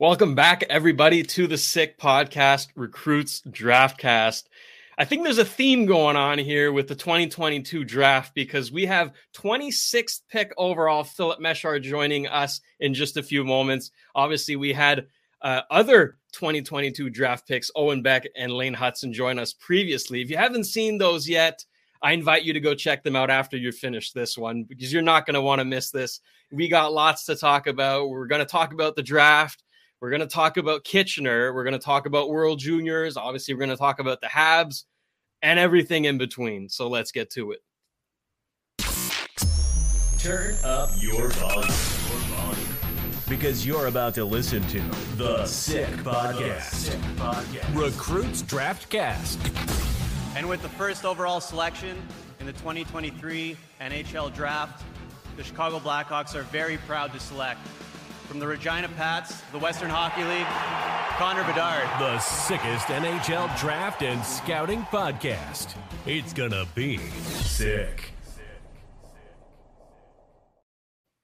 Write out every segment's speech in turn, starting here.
Welcome back, everybody, to the Sick Podcast Recruits Draftcast. I think there's a theme going on here with the 2022 draft because we have 26th pick overall, Filip Mesar joining us in just a few moments. Obviously, we had uh, other 2022 draft picks, Owen Beck and Lane Hutson, join us previously. If you haven't seen those yet, I invite you to go check them out after you finish this one because you're not going to want to miss this. We got lots to talk about. We're going to talk about the draft. We're going to talk about Kitchener. We're going to talk about World Juniors. Obviously, we're going to talk about the Habs and everything in between. So let's get to it. Turn up your volume. Because you're about to listen to The Sick Podcast. Recruits Draft Cast. And with the first overall selection in the 2023 NHL Draft, the Chicago Blackhawks are very proud to select from the Regina Pats, the Western Hockey League, Connor Bedard. The sickest NHL draft and scouting podcast. It's gonna be sick.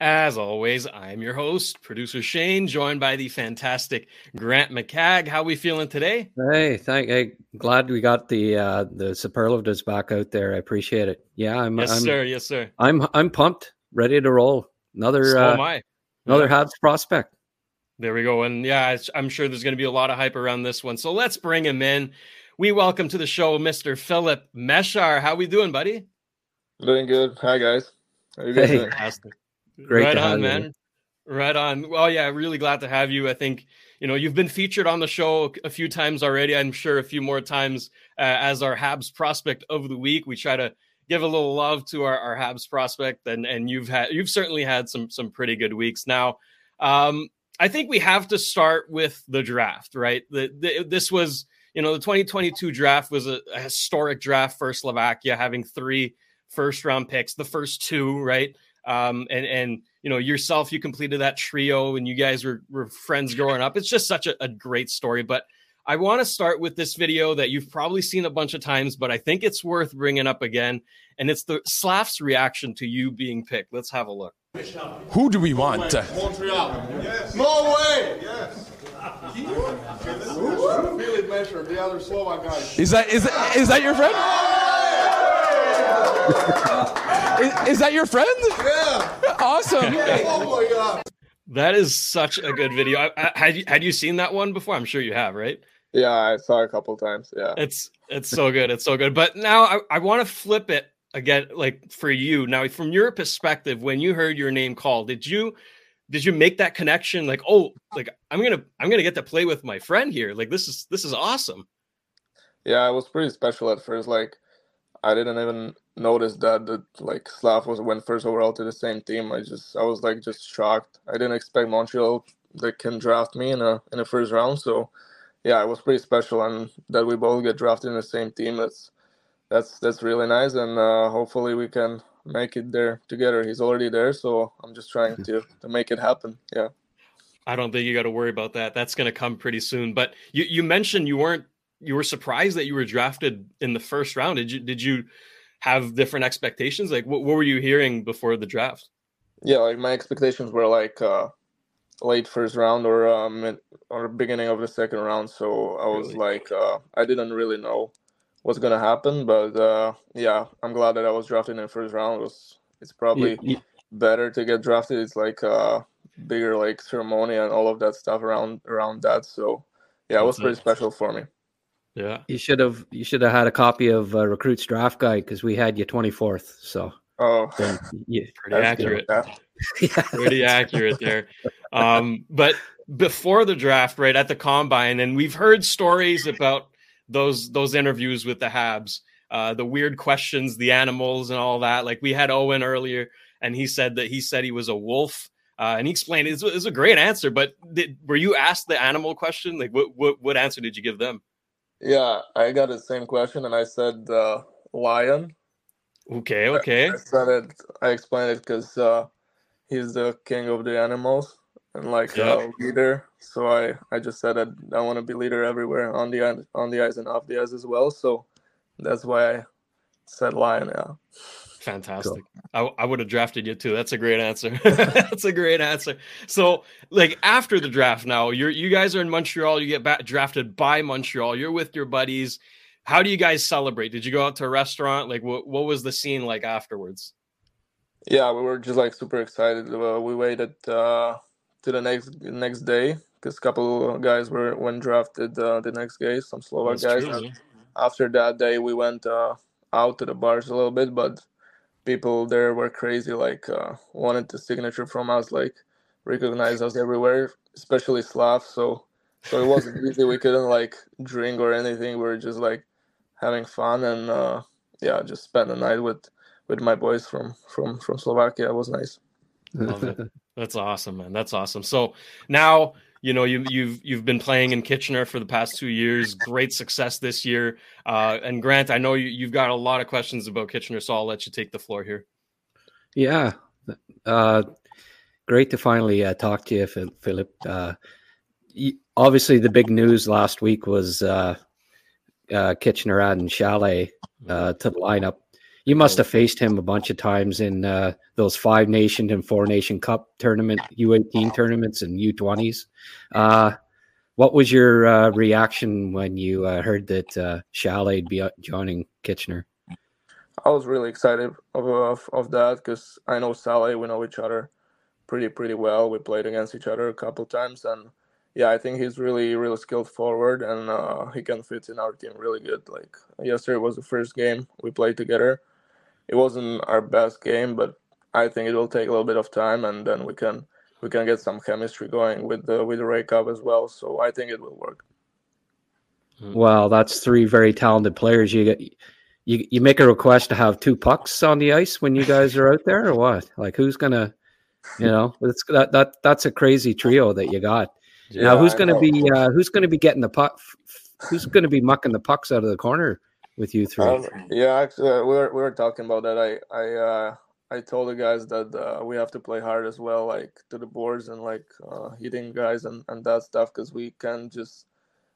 As always, I'm your host, producer Shayne, joined by the fantastic Grant McCagg. How are we feeling today? Hey, thank. Hey, glad we got the uh, the superlatives back out there. I appreciate it. Yeah, I'm. Yes, I'm, sir. Yes, sir. I'm I'm pumped, ready to roll. Another So uh, am I. another Habs prospect. There we go. And yeah, I'm sure there's going to be a lot of hype around this one. So let's bring him in. We welcome to the show Mr. Filip Mesar. How we doing, buddy? Doing good. Hi guys. How you guys Hey. doing? Fantastic. Great right on, have you. man. Right on. Well, yeah, really glad to have you. I think you know you've been featured on the show a few times already. I'm sure a few more times uh, as our Habs prospect of the week. We try to give a little love to our, our Habs prospect, and and you've had you've certainly had some some pretty good weeks. Now, um, I think we have to start with the draft, right? The, the this was you know the 2022 draft was a, a historic draft for Slovakia, having three first round picks, the first two, right? Um, and and you know yourself, you completed that trio, and you guys were were friends growing up. It's just such a, a great story. But I want to start with this video that you've probably seen a bunch of times, but I think it's worth bringing up again, and it's the Slav's reaction to you being picked. Let's have a look. Who do we want? Montreal. Yes. No way. Yes. Filip Mesar, the other Slovak guy. Is that is that, is that your friend? is, is that your friend? Yeah. Awesome. Oh my God. That is such a good video. I, I, had you had you seen that one before? I'm sure you have, right? Yeah, I saw a couple times. Yeah. It's it's so good. It's so good. But now I, I want to flip it again, like for you. Now, from your perspective, when you heard your name called, did you did you make that connection? Like, oh, like I'm gonna I'm gonna get to play with my friend here. Like this is this is awesome. Yeah, it was pretty special at first. Like, I didn't even notice that that like Slav was went first overall to the same team. I just I was like just shocked. I didn't expect Montreal that can draft me in a in the first round. So yeah, it was pretty special, and that we both get drafted in the same team. That's that's that's really nice, and uh, hopefully we can make it there together. He's already there, so I'm just trying to to make it happen. Yeah. I don't think you got to worry about that. That's going to come pretty soon. But you you mentioned you weren't you were surprised that you were drafted in the first round. Did you did you have different expectations? Like what, what were you hearing before the draft? Yeah, like my expectations were like uh, late first round or um or beginning of the second round. So I was Really? like, uh, I didn't really know what's gonna happen, but uh, yeah, I'm glad that I was drafted in the first round. It was it's probably You- you- better to get drafted. It's like uh, bigger like ceremony and all of that stuff around around that. So yeah, it was pretty special for me. Yeah, you should have you should have had a copy of uh, Recruits Draft Guide because we had you twenty fourth. So oh, yeah, pretty accurate. yeah. Pretty accurate there. Um, but before the draft, right at the combine, and we've heard stories about those those interviews with the Habs, uh, the weird questions, the animals, and all that. Like we had Owen earlier, and he said that he said he was a wolf. Uh, and he explained it was a great answer, but did, were you asked the animal question? Like, what, what what answer did you give them? Yeah, I got the same question, and I said uh, lion. Okay, okay. I, I said it. I explained it because uh, he's the king of the animals and like yep. a leader. So I I just said that I want to be leader everywhere on the on the ice and off the ice as well. So that's why I said lion. Yeah. Fantastic. Cool. I, I would have drafted you too. That's a great answer. That's a great answer. So, like after the draft, now you're you guys are in Montreal. You get back, drafted by Montreal. You're with your buddies. How do you guys celebrate? Did you go out to a restaurant? Like, what what was the scene like afterwards? Yeah, we were just like super excited. Uh, we waited uh, to the next next day because a couple guys were when drafted uh, the next day, some Slovak That's guys. True, after that day, we went uh, out to the bars a little bit, but people there were crazy, like uh, wanted the signature from us, like recognize us everywhere, especially Slav. So so it wasn't easy. We couldn't like drink or anything. We were just like having fun and uh, yeah, just spend the night with with my boys from from from Slovakia. It was nice. That's awesome, man. That's awesome. So now you know you, you've you've been playing in Kitchener for the past two years. Great success this year. Uh, and Grant, I know you, you've got a lot of questions about Kitchener, so I'll let you take the floor here. Yeah, uh, great to finally uh, talk to you, Filip. Uh, obviously, the big news last week was uh, uh, Kitchener adding Chalet to the lineup. You must have faced him a bunch of times in uh, those five nation and four nation cup tournament, U18 tournaments and U20s. Uh, what was your uh, reaction when you uh, heard that uh, Chalet be joining Kitchener? I was really excited of, of, of that because I know Chalet. We know each other pretty pretty well. We played against each other a couple times, and yeah, I think he's really really skilled forward, and uh, he can fit in our team really good. Like yesterday was the first game we played together, it wasn't our best game, but I think it will take a little bit of time, and then we can we can get some chemistry going with the with the Rehkopf as well. So I think it will work. Hmm. Well, that's three very talented players. You get you you make a request to have two pucks on the ice when you guys are out there, or what? Like who's gonna, you know, it's that that that's a crazy trio that you got. Yeah, now who's gonna be uh, who's gonna be getting the puck? Who's gonna be mucking the pucks out of the corner with you three? Um, yeah, actually, uh, we were we were talking about that. I I uh, I told the guys that uh, we have to play hard as well, like to the boards and like uh, hitting guys and, and that stuff, because we can't just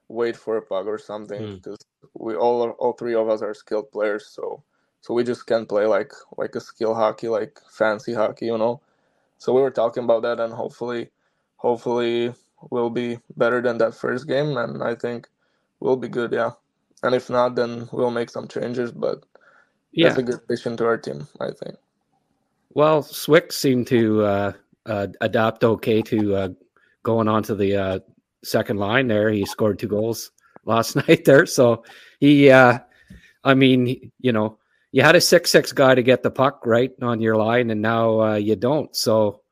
wait for a puck or something. Because mm. we all are, all three of us are skilled players, so so we just can't play like like a skill hockey, like fancy hockey, you know. So we were talking about that, and hopefully, hopefully we'll be better than that first game, and I think we'll be good. Yeah and if not, then we'll make some changes. But yeah. that's a good addition to our team, I think. Well, Swick seemed to uh, uh, adapt okay to uh, going on to the uh, second line there. He scored two goals last night there. So he, uh, I mean, you know, you had a six-six guy to get the puck right on your line, and now uh, you don't. So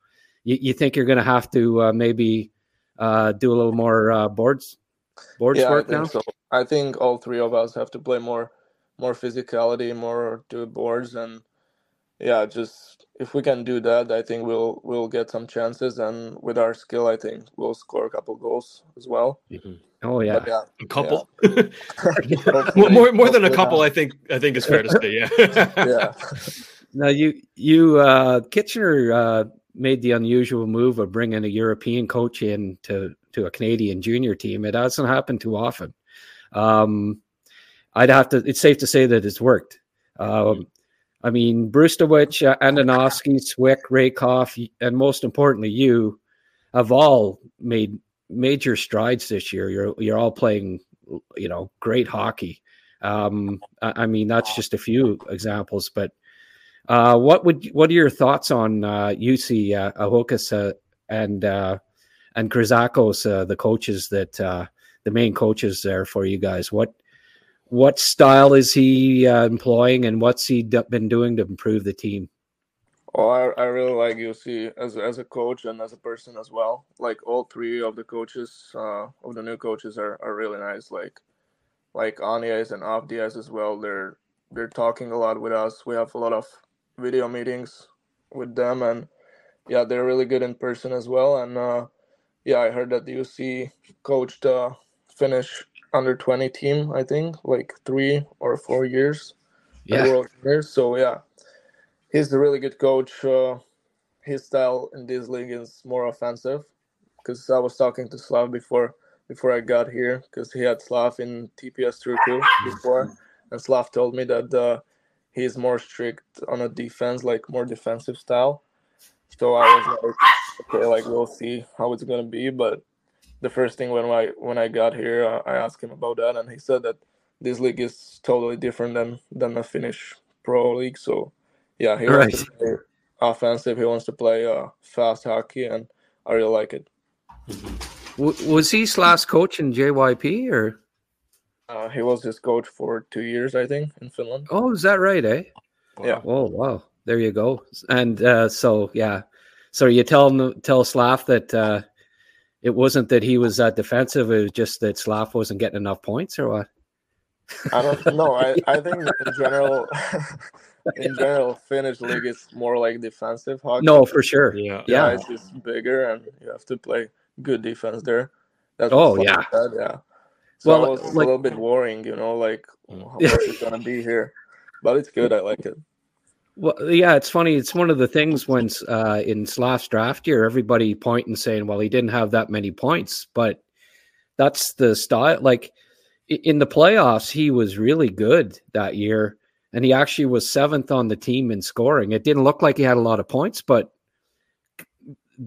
you, you think you're going to have to maybe do a little more boards boards yeah, work I now? So. I think all three of us have to play more more physicality, more do boards, and yeah, just if we can do that, I think we'll we'll get some chances, and with our skill, I think we'll score a couple goals as well. Mm-hmm. Oh yeah. yeah. a couple. Yeah. more more than a couple, I think. I think is fair to say. Yeah. yeah. Now you you uh, Kitchener uh, made the unusual move of bringing a European coach in to to a Canadian junior team. It hasn't happened too often. Um, I'd have to. It's safe to say that it's worked. Um, I mean, Brzustewicz, uh, Andonovski, Swick, Rehkopf, and most importantly, you have all made major strides this year. You're you're all playing, you know, great hockey. Um, I, I mean, that's just a few examples, but uh, what would what are your thoughts on uh, Jussi uh, Ahokas uh, and uh, and Krizakos, uh, the coaches that uh, the main coaches there for you guys. What what style is he uh, employing, and what's he d- been doing to improve the team? Oh, I, I really like Jussi as as a coach and as a person as well. Like all three of the coaches, uh, of the new coaches are, are really nice. Like like on and off as well. They're they're talking a lot with us. We have a lot of video meetings with them, and yeah, they're really good in person as well. And uh, yeah, I heard that the Jussi coached uh, Finnish under twenty team. I think like three or four years. Yeah. So yeah, he's a really good coach. Uh, his style in this league is more offensive because I was talking to Slav before before I got here because he had Slav in TPS Turku before, and Slav told me that uh, he's more strict on a defense, like more defensive style. So I was like, okay, like we'll see how it's gonna be. But the first thing when I when I got here, uh, I asked him about that, and he said that this league is totally different than than the Finnish pro league. So yeah, he wants to play offensive. He wants to play uh, fast hockey, and I really like it. W- was he Slav's coach in JYP or? Uh, he was his coach for two years, I think, in Finland. Oh, is that right? Eh? Yeah. Oh, wow. There you go. And uh, so, yeah. So you tell him, tell Slav that uh, it wasn't that he was that defensive. It was just that Slav wasn't getting enough points, or what? I don't know. I, I think in general, in general, Finnish league is more like defensive hockey. No, for sure. Yeah. Yeah. it's just bigger, and you have to play good defense there. That's Oh, yeah. Slav said, yeah. So Well, I was like- a little bit worrying, you know, like how much it's gonna be here, but it's good. I like it. Well, yeah, it's funny. It's one of the things when uh, in Slav's draft year, everybody pointing saying, "Well, he didn't have that many points," but that's the style. Like in the playoffs, he was really good that year, and he actually was seventh on the team in scoring. It didn't look like he had a lot of points, but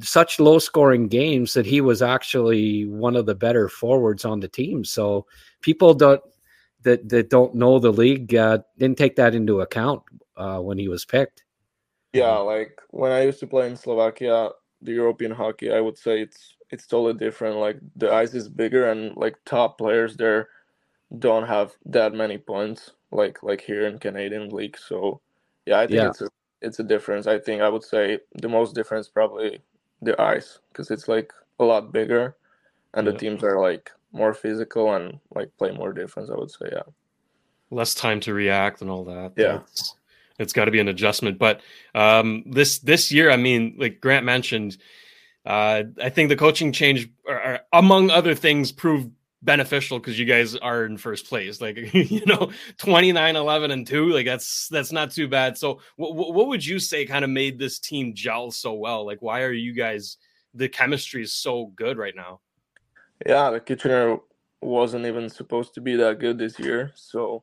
such low scoring games that he was actually one of the better forwards on the team. So people don't that that don't know the league uh, didn't take that into account uh, when he was picked. Yeah, like when I used to play in Slovakia, the European hockey, I would say it's it's totally different. Like the ice is bigger and like top players there don't have that many points like like here in Canadian league. So yeah, I think Yeah. it's a it's a difference. I think I would say the most difference probably the ice because it's like a lot bigger and the teams are like more physical and like play more defense. I would say yeah. less time to react and all that. Yeah. It's, it's got to be an adjustment. But um, this this year, I mean, like Grant mentioned, uh, I think the coaching change, among other things, proved beneficial because you guys are in first place. Like you know, 29, 11, and two. Like that's that's not too bad. So what what would you say kind of made this team gel so well? Like why are you guys? The chemistry is so good right now. Yeah, the Kitchener wasn't even supposed to be that good this year. So,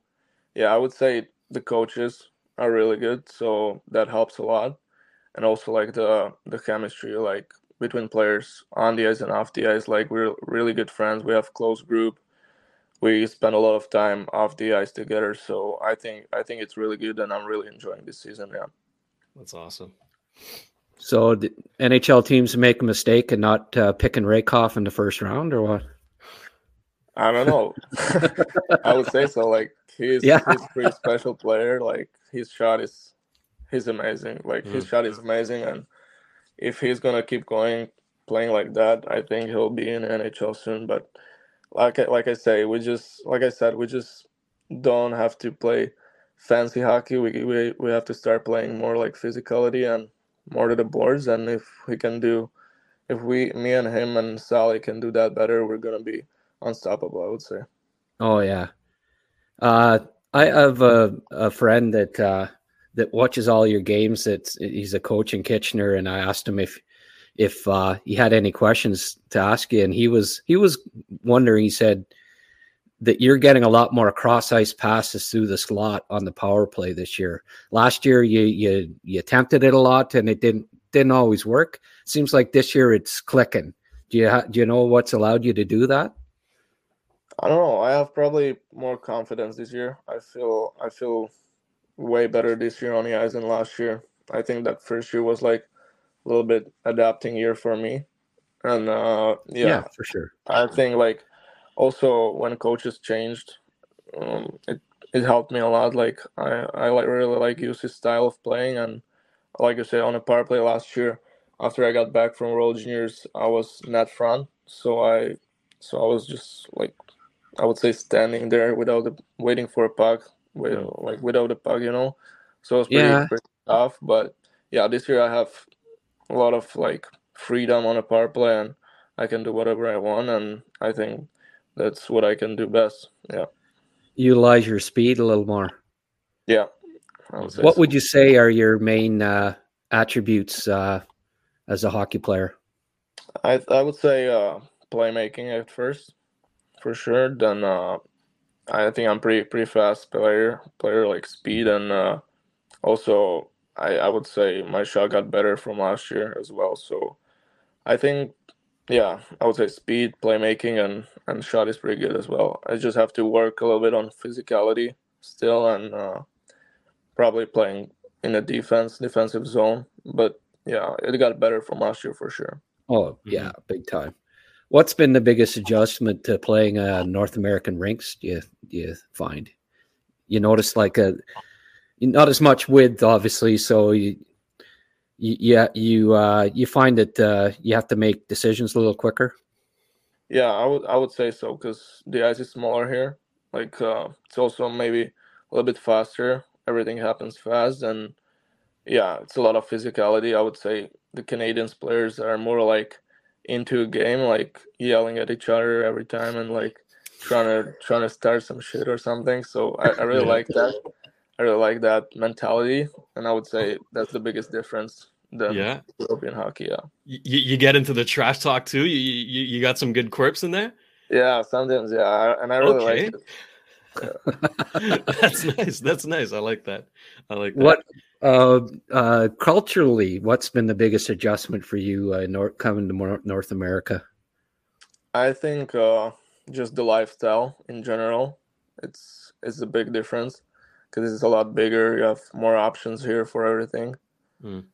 yeah, I would say the coaches are really good. So that helps a lot, and also like the the chemistry, like between players on the ice and off the ice. Like we're really good friends. We have close group. We spend a lot of time off the ice together. So I think I think it's really good, and I'm really enjoying this season. Yeah. That's awesome. So the NHL teams make a mistake and not uh, picking Rehkopf in the first round, or what? I don't know. I would say so. Like he's Yeah. he's a pretty special player. Like his shot is he's amazing. Like his shot is amazing and if he's gonna keep going playing like that, I think he'll be in NHL soon. But like I, like I say, we just like I said, we just don't have to play fancy hockey. We we we have to start playing more like physicality and more to the boards. And if we can do, if we me and him and Sally can do that better, we're gonna be unstoppable. I would say. Oh yeah. Uh, I have a, a friend that uh, that watches all your games. That he's a coach in Kitchener, and I asked him if if uh, he had any questions to ask you, and he was he was wondering. He said that you're getting a lot more cross ice passes through the slot on the power play this year. Last year, you you you attempted it a lot, and it didn't didn't always work. Seems like this year it's clicking. Do you ha- do you know what's allowed you to do that? I don't know. I have probably more confidence this year. I feel I feel way better this year on the ice than last year. I think that first year was like a little bit adapting year for me and uh, yeah, Yeah, for sure. I think like also when coaches changed, um, it it helped me a lot. Like I I like really like Jussi's style of playing, and like I said on a power play last year, after I got back from World Juniors, I was net front, so I so I was just like I would say standing there without the, waiting for a puck, with, like without a puck, you know. So it was pretty, Yeah. pretty tough, but yeah, this year I have a lot of like freedom on a power play, and I can do whatever I want, and I think that's what I can do best. Yeah, Utilize your speed a little more. yeah. What so. would you say are your main uh, attributes uh, as a hockey player? I I would say uh, playmaking at first, for sure. Then uh, I think I'm pretty pretty fast player, player like speed, and uh, also I I would say my shot got better from last year as well. So I think yeah, I would say speed, playmaking, and and shot is pretty good as well. I just have to work a little bit on physicality still, and uh, probably playing in a defense defensive zone. But yeah, it got better from last year for sure. Oh, yeah, big time. What's been the biggest adjustment to playing uh, North American rinks? Do you do you find you notice like a not as much width, obviously, so you, you yeah you uh, you find that uh, you have to make decisions a little quicker. Yeah, I would I would say so because the ice is smaller here. Like uh, it's also maybe a little bit faster. Everything happens fast, and yeah, it's a lot of physicality. I would say the Canadians players are more like into a game, like yelling at each other every time and like trying to trying to start some shit or something. So I, I really Yeah. like that. I really like that mentality, and I would say that's the biggest difference than Yeah. European hockey. Yeah. You, you get into the trash talk too. You, you you got some good quirks in there. Yeah, sometimes yeah, and I really Okay. like it. That's nice. That's nice. I like that. I like that. What uh, uh, culturally, what's been the biggest adjustment for you uh, nor- coming to Nor- North America? I think uh, just the lifestyle in general, it's it's a big difference because it's a lot bigger. You have more options here for everything, Mm.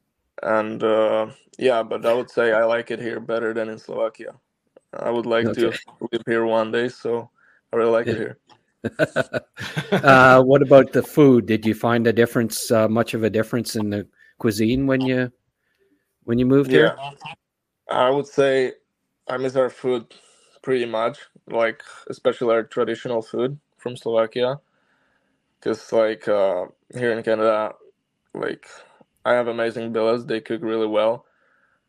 and uh, yeah. But I would say I like it here better than in Slovakia. I would like to live here one day, so I really like it here. uh, what about the food? Did you find a difference? Uh, much of a difference in the cuisine when you when you moved Yeah, here? I would say I miss our food pretty much, like especially our traditional food from Slovakia. Because like uh, here in Canada, like I have amazing billets; they cook really well.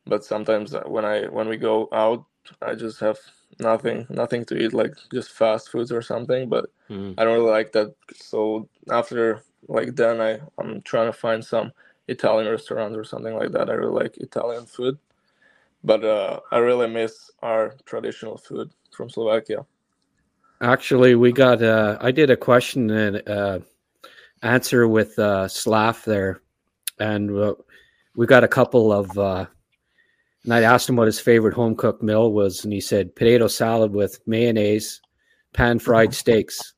But sometimes when I when we go out, I just have nothing nothing to eat, like just fast foods or something. But Mhm. I don't really like that. So after like then, I I'm trying to find some Italian restaurants or something like that. I really like Italian food but uh, I really miss our traditional food from Slovakia. Actually, we got. Uh, I did a question and uh, answer with uh, Slav there, and uh, we got a couple of. And I asked him what his favorite home cooked meal was, and he said potato salad with mayonnaise, pan fried steaks.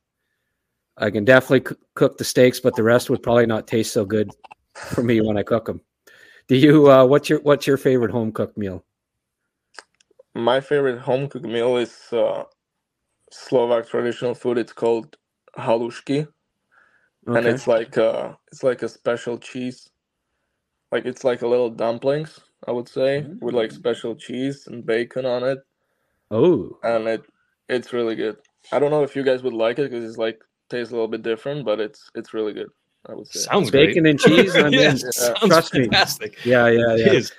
I can definitely c- cook the steaks, but the rest would probably not taste so good for me when I cook them. Do you? Uh, what's your What's your favorite home cooked meal? My favorite home cooked meal is uh, Slovak traditional food. It's called halushki, and it's like uh, it's like a special cheese. Like it's like a little dumplings, I would say, with like special cheese and bacon on it, Oh, and it it's really good. I don't know if you guys would like it because it's like tastes a little bit different, but it's it's really good. I would say. Sounds great. bacon and cheese. I mean, yes, Yeah. sounds trust me. fantastic. Yeah, yeah, yeah. Jeez.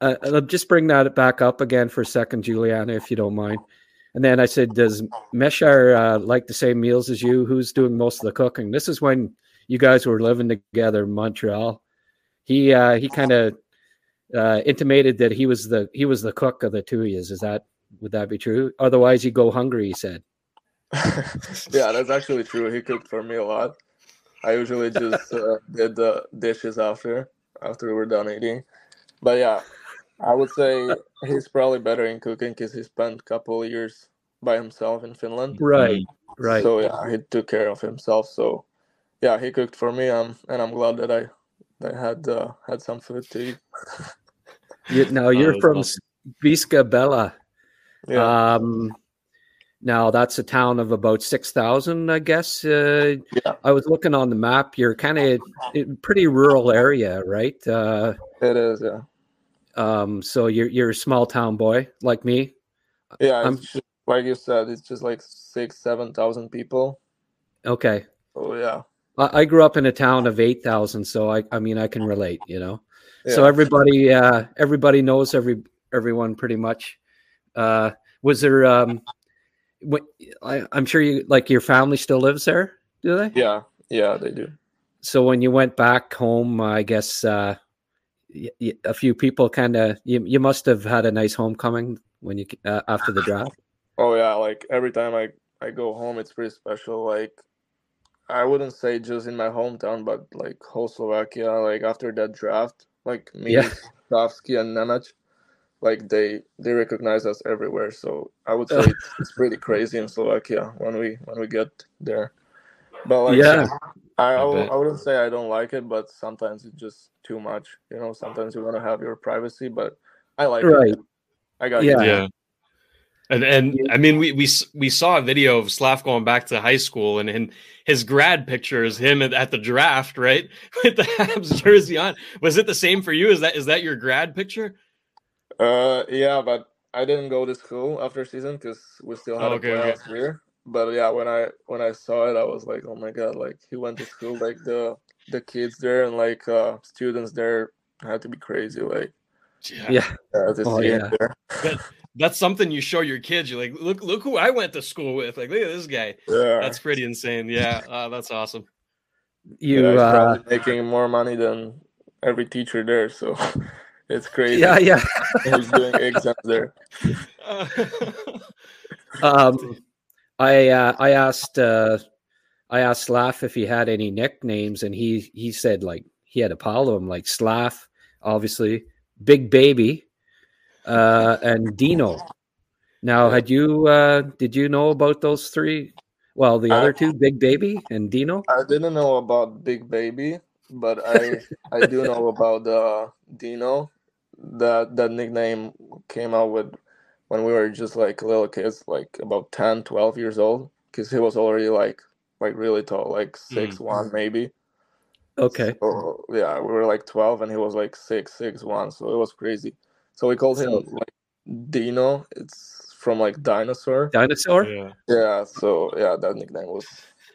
Uh, I'll just bring that back up again for a second, Juliana, if you don't mind. And then I said, "Does Mesar uh, like the same meals as you? Who's doing most of the cooking?" This is when you guys were living together in Montreal. He uh, he kind of uh, intimated that he was the he was the cook of the two of you. Is that would that be true? Otherwise, you go hungry. He said. yeah, that's actually true. He cooked for me a lot. I usually just uh, did the dishes after after we were done eating. But yeah, I would say he's probably better in cooking because he spent a couple of years by himself in Finland. Right, right. So yeah, he took care of himself. So yeah, he cooked for me, um, and I'm glad that I that I had uh, had some food to eat. You, now Oh, you're that's from awesome. Visca Bella. Yeah. Um, now that's a town of about six thousand, I guess. Uh, Yeah. I was looking on the map. You're kind of pretty rural area, right? Uh, It is, yeah. um, so you're you're a small town boy like me. Yeah, I'm- it's just, like you said, it's just like six, seven thousand people. Okay, Oh yeah. I, I grew up in a town of eight thousand, so I I mean I can relate. You know, so everybody uh, everybody knows every everyone pretty much. Uh, was there? Um, what, I, I'm sure you like your family still lives there. Do they? Yeah, yeah, they do. so when you went back home i guess uh y- y- a few people kind of you, you must have had a nice homecoming when you uh, after the draft Oh yeah, like every time I I go home, it's pretty special. Like I wouldn't say just in my hometown, but like whole Slovakia. Like after that draft, like me, Yeah. Stavsky, and Nemec, like they they recognize us everywhere. So I would say it's, it's pretty crazy in Slovakia when we when we get there. But like Yeah. I I, I. I wouldn't say I don't like it, but sometimes it's just too much. You know, sometimes you want to have your privacy, but I like Right. it. I got Yeah. you. yeah. And and I mean we we we saw a video of Slav going back to high school and, and his grad picture is him at, at the draft, right? With the Habs jersey on. Was it the same for you? Is that is that your grad picture? Uh, yeah, but I didn't go to school after season because we still had Oh, a okay, okay. playoffs year. But yeah, when I when I saw it, I was like, oh my god! Like he went to school, like the the kids there and like uh students there had to be crazy, like yeah uh, to Oh, yeah. it there. That's something you show your kids. You're like, look, look who I went to school with. Like, look at this guy. Yeah, That's pretty insane. Yeah, uh, that's awesome. you yeah, uh making more money than every teacher there, so it's crazy. yeah yeah he's doing exams there. Um i uh i asked uh i asked slav if he had any nicknames and he he said like he had a pile of them like slav obviously big baby uh and dino now had you uh did you know about those three well the other two big baby and dino I didn't know about Big Baby, but I I do know about uh, Dino. That that nickname came out with when we were just like little kids, like about 10, 12 years old, because he was already like like really tall, like six one maybe. okay So yeah, we were like twelve, and he was like six six one, so it was crazy. So we called him So- like Dino. It's from like dinosaur. dinosaur yeah. Yeah, so yeah, that nickname was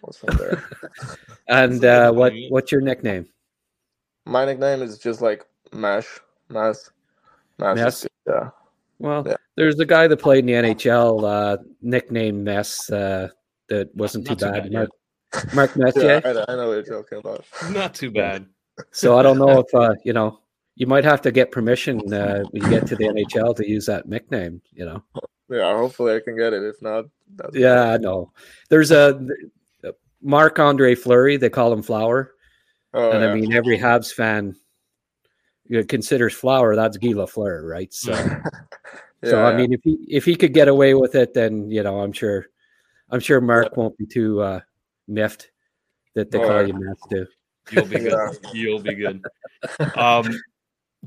was from there. and Sounds uh what what's your nickname My nickname is just like Mash, Mash. Mash. is Yeah, Well, Yeah. there's a guy that played in the NHL, uh, nicknamed Mess, uh, that wasn't Not too too bad. bad, Mark, Mark yeah, Messier. I, I know what you're talking about. Not too bad. So I don't know if uh, you know. You might have to get permission uh, when you get to the NHL to use that nickname. You know. Yeah, hopefully I can get it. If not, that's Yeah, I know. There's a Marc-Andre Fleury. They call him Flower, Oh, and yeah. I mean every Habs fan you know, considers Flower. That's Guy Lafleur, right? So. yeah, So I yeah. mean, if he if he could get away with it, then you know, I'm sure, I'm sure Mark won't be too uh, miffed that they Oh, call yeah. you Matt too. You'll be good. You'll be good. Um,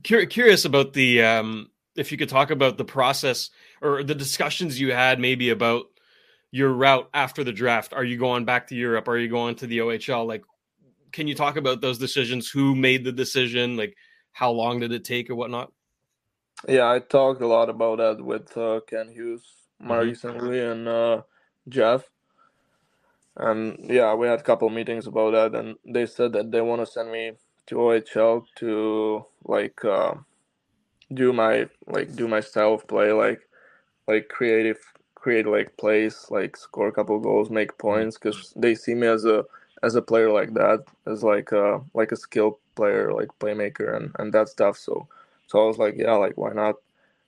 cur- curious about the um, if you could talk about the process or the discussions you had maybe about your route after the draft. Are you going back to Europe? Are you going to the OHL? Like, can you talk about those decisions? Who made the decision? Like, how long did it take or whatnot? Yeah, I talked a lot about that with uh, Kent Hughes, Mhm. recently, and uh, Jeff. And yeah, we had a couple meetings about that, and they said that they want to send me to OHL to like uh, do my like do my style of play, like like creative, create like plays, like score a couple goals, make points, because they see me as a as a player like that, as like a like a skill player, like playmaker and and that stuff. So so I was like, yeah, like why not?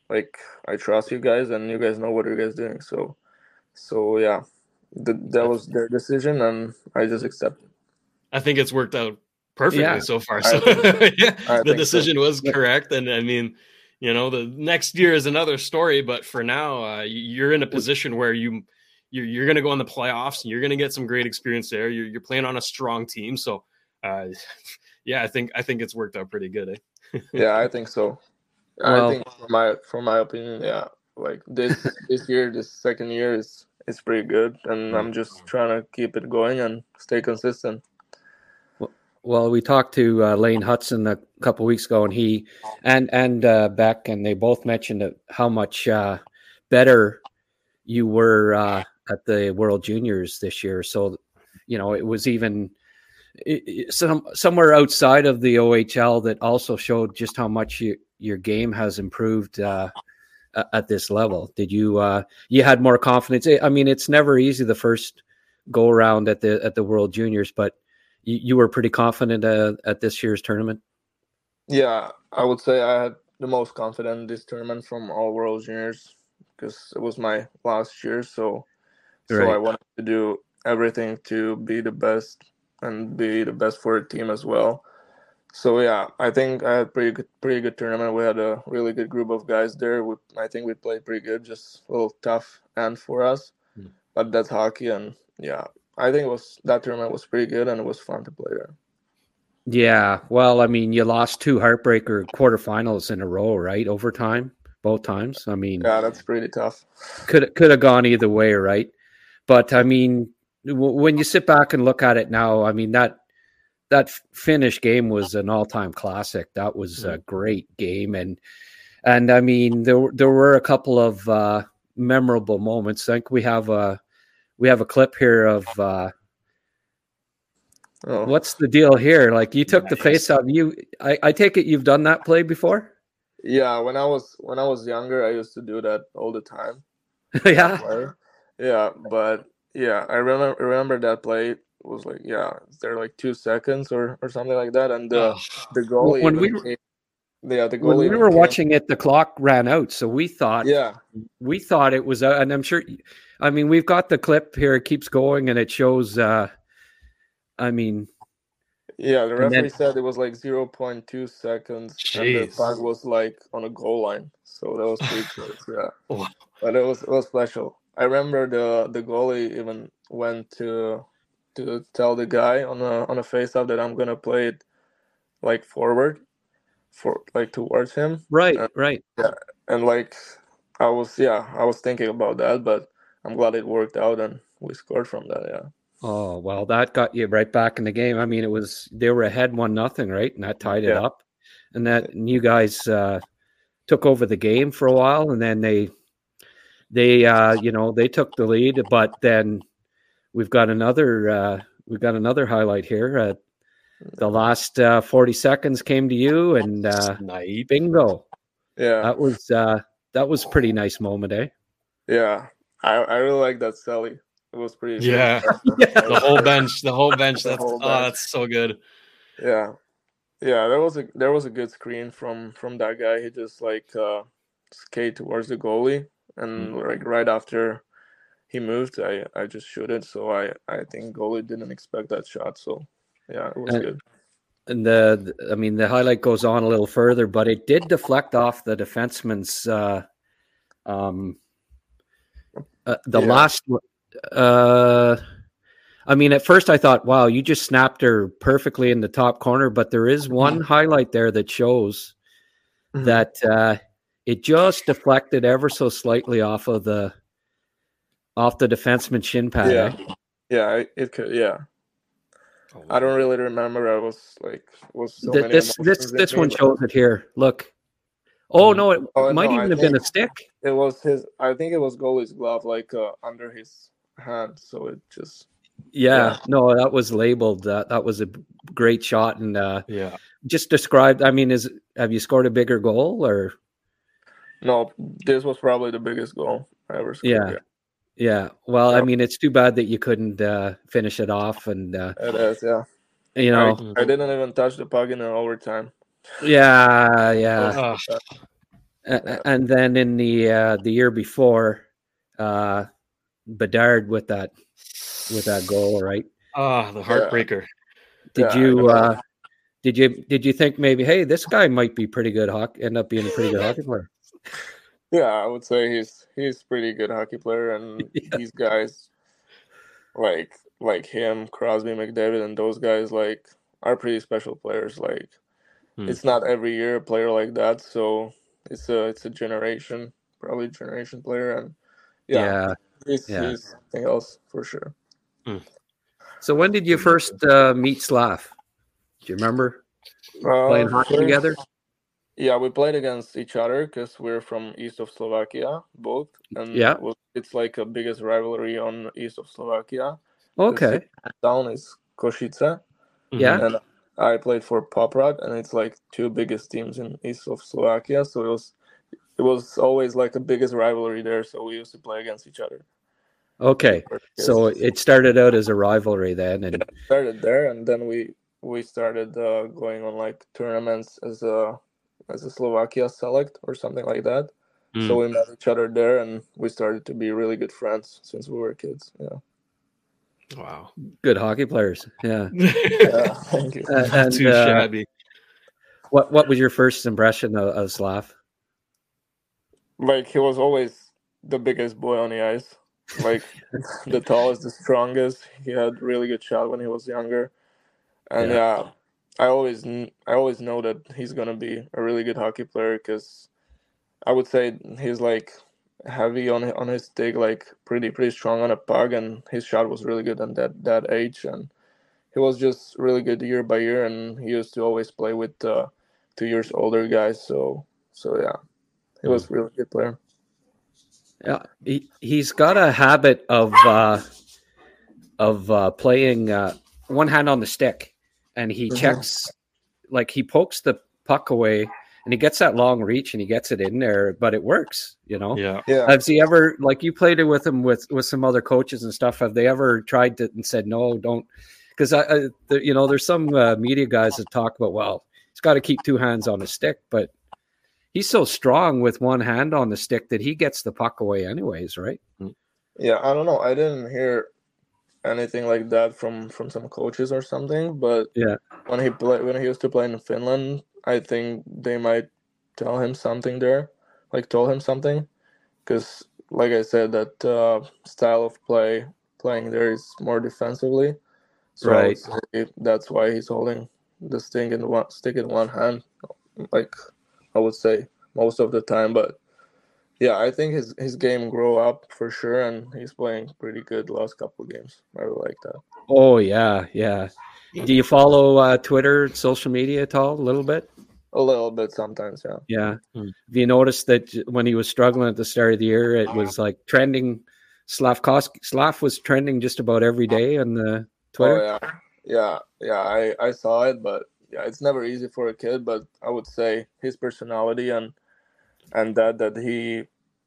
Like I trust you guys, and you guys know what you guys doing. So so yeah, th- that was their decision, and I just accepted. I think it's worked out perfectly Yeah. so far. I So yeah, I the think so. decision was correct, and I mean, you know, the next year is another story. But for now, uh, you're in a position where you you're, you're going to go in the playoffs, and you're going to get some great experience there. You're, you're playing on a strong team, so uh, yeah, I think I think it's worked out pretty good. Eh? Yeah, I think so. Well- I think for my for my opinion, yeah, like this this year, this second year is is pretty good, and I'm just trying to keep it going and stay consistent. Well, we talked to uh, Lane Hutson a couple weeks ago, and he and and uh, Beck, and they both mentioned how much uh, better you were uh, at the World Juniors this year. So, you know, it was even it, some somewhere outside of the OHL that also showed just how much you, your game has improved uh, at this level. Did you uh, you had more confidence? I mean, it's never easy the first go around at the at the World Juniors, but you, you were pretty confident uh, at this year's tournament. Yeah, I would say I had the most confident in this tournament from all World Juniors because it was my last year. So, so I wanted to do everything to be the best and be the best for the team as well. So yeah, I think I had pretty good, pretty good tournament. We had a really good group of guys there. We, I think we played pretty good. Just a little tough end for us, Hmm. but that's hockey, and yeah, I think it was that tournament was pretty good and it was fun to play there. Yeah, well, I mean, you lost two heartbreaker quarterfinals in a row, right? Overtime, both times. I mean, Yeah, that's pretty tough. could could have gone either way, right? But I mean, w- when you sit back and look at it now, I mean that that Finnish game was an all time classic. That was a great game, and and I mean there were- there were a couple of uh, memorable moments. I think we have a we have a clip here of uh, Oh. what's the deal here? Like you took the face off. You, I, I take it you've done that play before. Yeah, when I was when I was younger, I used to do that all the time. yeah, play. Yeah, but yeah, I remember remember that play was like yeah, there like two seconds or or something like that, and the the goalie When we came- yeah the goalie when we were came- watching it, the clock ran out, so we thought yeah we thought it was, uh, and I'm sure. I mean, we've got the clip here. It keeps going, and it shows. uh I mean, yeah the referee then- said it was like zero point two seconds, and the Jeez. puck was like on a goal line, so that was pretty close. Yeah, Wow. but it was it was special. I remember the the goalie even went to to tell the guy on a on a face off that I'm gonna play it like forward for like towards him right, Uh, right. Yeah, and like I was yeah I was thinking about that but I'm glad it worked out and we scored from that yeah Oh well, that got you right back in the game. I mean, it was they were ahead one nothing, right, and that tied it Yeah. up, and that and you guys uh took over the game for a while, and then they they uh you know they took the lead, but then we've got another uh we've got another highlight here. The last uh, 40 seconds came to you and uh, bingo. yeah That was uh, that was a pretty nice moment, eh? yeah I, I really like that Sally it was pretty Yeah. pretty special. The whole bench. The whole bench. The That's whole oh, that's so good. yeah yeah there was a there was a good screen from from that guy he just like uh skate towards the goalie and Mm. like right after he moved I I just shoot it so I I think goalie didn't expect that shot so yeah it was And- good And the, I mean, the highlight goes on a little further, but it did deflect off the defenseman's. Uh, um, uh, the Yeah. last. Uh, I mean, at first I thought, "Wow, you just snapped her perfectly in the top corner," but there is one highlight there that shows Mhm. that uh, it just deflected ever so slightly off of the off the defenseman's shin pad. yeah eh? yeah it could yeah I don't really remember. I was like, was so Th- this this this one shows it here. Look. Oh no, it Oh, might no, I even have been a stick. It was his. I think it was goalie's glove, like uh, under his hand. So it just. Yeah, Yeah. no, that was labeled. That that was a great shot, and uh, Yeah. just described. I mean, is have you scored a bigger goal or? No, this was probably the biggest goal I ever scored. Yeah. Yeah, well, I mean, it's too bad that you couldn't uh, finish it off, and uh, It is. Yeah. you know, I, I didn't even touch the puck in an overtime. yeah, yeah. Oh, A- a- and then in the uh, the year before, uh, Bedard with that with that goal, right? ah, the heartbreaker. Did Yeah, you uh, did you did you think maybe, hey, this guy might be pretty good hockey, end up being a pretty good hockey player? Yeah, I would say he's he's pretty good hockey player, and Yeah. these guys, like like him, Crosby, McDavid, and those guys, like are pretty special players. Like Hmm. it's not every year a player like that. So it's a it's a generation, probably generation player, and yeah, Yeah. he's, yeah. he's something else for sure. So when did you first uh, meet Slav? Do you remember playing Uh, hockey first- together? Yeah, we played against each other because we're from east of Slovakia, both, and Yeah. it was- it's like a biggest rivalry on east of Slovakia. Okay. town is Košice, Yeah. and I played for Poprad, and it's like two biggest teams in east of Slovakia. So it was it was always like the biggest rivalry there. So we used to play against each other. Okay. So it started out as a rivalry then, and started there, and then we we started uh, going on like tournaments as a as a Slovakia select or something like that. Mm. So we met each other there, and we started to be really good friends since we were kids. Yeah. Wow. good hockey players. Yeah. Yeah, thank you. Uh, and Too uh, shabby. what what was your first impression of, of Slav? Like he was always the biggest boy on the ice, like the tallest, the strongest. He had really good shot when he was younger, and Yeah. yeah, I always kn- I always know that he's gonna be a really good hockey player because I would say he's like heavy on on his stick, like pretty pretty strong on a puck, and his shot was really good at that that age, and he was just really good year by year, and he used to always play with uh, two years older guys, so so yeah, he was a really good player. Yeah, he he's got a habit of uh, of uh, playing uh, one hand on the stick, and he Mhm. checks like he pokes the puck away, and he gets that long reach, and he gets it in there, but it works. You know. Yeah. Yeah. Has he ever like you played it with him with with some other coaches and stuff? Have they ever tried to and said no, don't? Because I, I the, you know, there's some uh, media guys that talk about well, he's got to keep two hands on the stick, but he's so strong with one hand on the stick that he gets the puck away anyways, right? Yeah, I don't know. I didn't hear anything like that from from some coaches or something. But Yeah. when he play when he used to play in Finland, I think they might tell him something there, like told him something, because like I said, that uh, style of play playing there is more defensively. So Right. that's why he's holding the stick in one stick in one hand, like I would say most of the time. But yeah, I think his his game grow up for sure, and he's playing pretty good last couple of games. I really like that. Oh yeah, yeah. Do you follow uh, Twitter, social media at all? A little bit. A little bit sometimes, yeah. Yeah. Hmm. Have you noticed that when he was struggling at the start of the year, it was like trending. Slafkovsky, Slav was trending just about every day on the Twitter. Oh yeah, yeah, yeah. I I saw it, but yeah, it's never easy for a kid. But I would say his personality and and that that he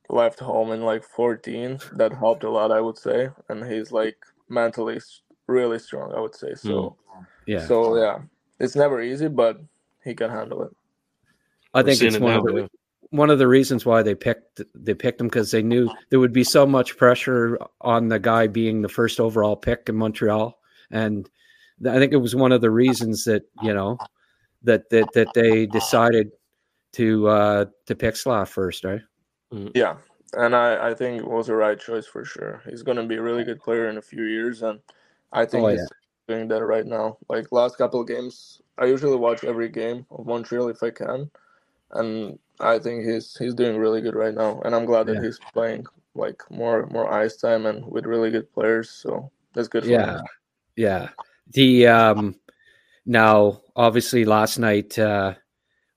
left home in like 14 that helped a lot. I would say, and he's like mentally really strong. I would say so. Mm. Yeah. So yeah, it's never easy, but he can handle it. I think it's it one now, of the yeah. one of the reasons why they picked they picked him because they knew there would be so much pressure on the guy being the first overall pick in Montreal, and I think it was one of the reasons that you know that that that they decided to uh to pick Slav first, right? Yeah, and I, I think it was the right choice for sure. He's going to be a really good player in a few years, and I think Oh, he's yeah. doing that right now. Like last couple of games, I usually watch every game of Montreal if I can, and I think he's he's doing really good right now. And I'm glad that Yeah. he's playing like more more ice time and with really good players. So that's good for Yeah, him. yeah. The um now obviously last night uh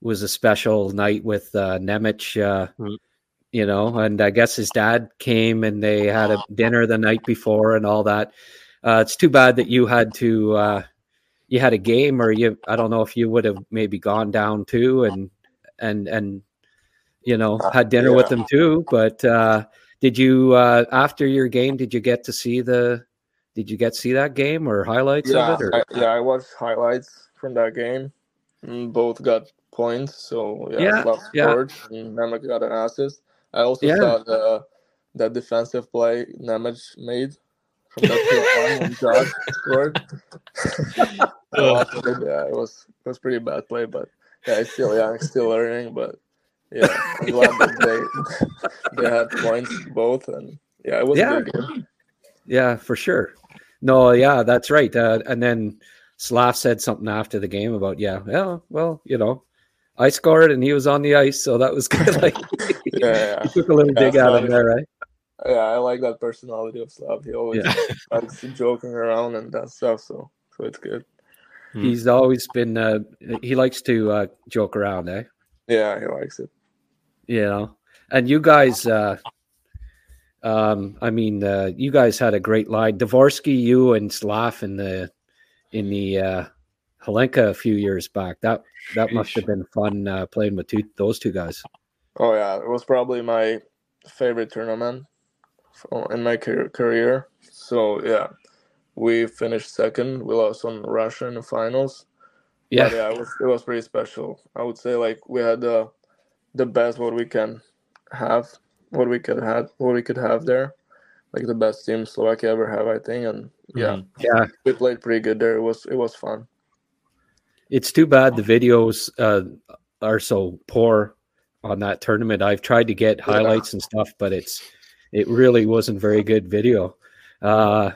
was a special night with uh Nemec uh Mm. you know, and I guess his dad came and they had a dinner the night before and all that. Uh it's too bad that you had to uh you had a game or you I don't know if you would have maybe gone down too and and and you know had dinner with them too, but uh did you uh after your game did you get to see the did you get to see that game or highlights Yeah, of it? Or? I, yeah, I watched highlights from that game. Both got points, so yeah, Yeah, yeah. scored and Nemec got an assist. I also Yeah. saw the that defensive play Nemec made from that line when Josh scored. It, yeah, it was it was pretty bad play, but yeah, it's still yeah, it's still learning, but yeah, I'm glad that they they had points both, and yeah, it was Yeah. a good game. Yeah, for sure. No, yeah, that's right. Uh, and then Slav said something after the game about, yeah, well, well, you know, I scored and he was on the ice, so that was good. Like Yeah, yeah. you took a little Yeah, dig out of there, right? Yeah, I like that personality of Slav. He always Yeah. likes joking around and that stuff, so so it's good. Hmm. He's always been uh he likes to uh joke around, eh? Yeah, he likes it. You know. And you guys uh um I mean uh you guys had a great line. Dvorsky, you and Slav in the in the uh Hlinka a few years back. That that must have been fun uh playing with two, those two guys. Oh yeah, it was probably my favorite tournament for- in my car- career. So yeah, we finished second. We lost on Russia in the finals. Yeah. But yeah, it was it was pretty special. I would say like we had the the best what we can have, what we could have, what we could have there, like the best team Slovakia ever have, I think. And yeah, Yeah. we played pretty good there. It was it was fun. It's too bad the videos uh, are so poor on that tournament. I've tried to get highlights and stuff, but it's it really wasn't very good video. Uh,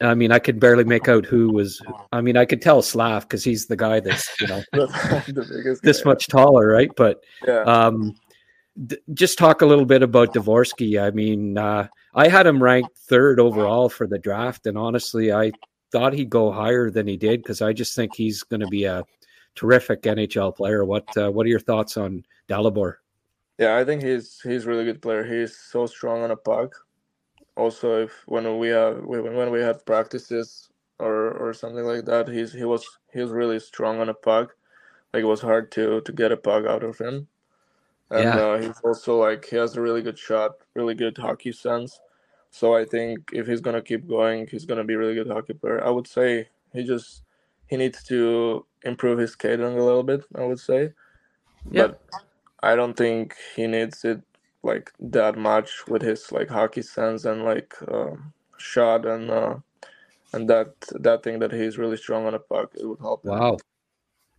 I mean, I could barely make out who was. I mean, I could tell Slav because he's the guy that's you know this guy. much taller, right? But Yeah. um, d- just talk a little bit about Dvorsky. I mean, uh, I had him ranked third overall for the draft, and honestly, I thought he'd go higher than he did because I just think he's going to be a terrific NHL player. What uh, What are your thoughts on Dalibor? Yeah, I think he's he's a really good player. He's so strong on a puck. Also, if when we have when when we had practices or or something like that, he's he was he was really strong on a puck. Like it was hard to to get a puck out of him. And Yeah. uh, he's also like he has a really good shot, really good hockey sense. So I think if he's gonna keep going, he's gonna be a really good hockey player. I would say he just he needs to improve his skating a little bit. I would say, Yeah. but I don't think he needs it like that much with his like hockey sense and like um, shot and uh, and that that thing that he's really strong on a puck. It would help. him. Wow,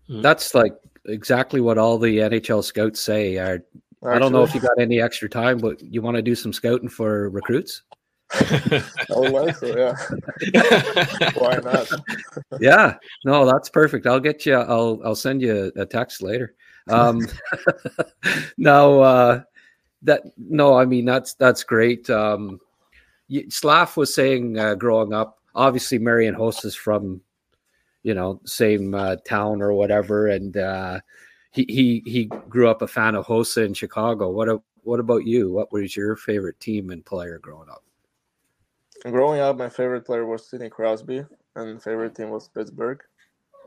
that's like exactly what all the NHL scouts say. I, I don't know if you got any extra time, but you want to do some scouting for recruits? I would like so. Yeah. Why not? yeah. No that's perfect. I'll get you i'll i'll send you a text later. Um no uh that no i mean that's that's great. Um y- slav was saying uh, growing up obviously Marián Hossa is from you know same uh, town or whatever. And uh he he he grew up a fan of Hossa in chicago. What a, what about you? What was your favorite team and player growing up Growing up, my favorite player was Sidney Crosby, and favorite team was Pittsburgh.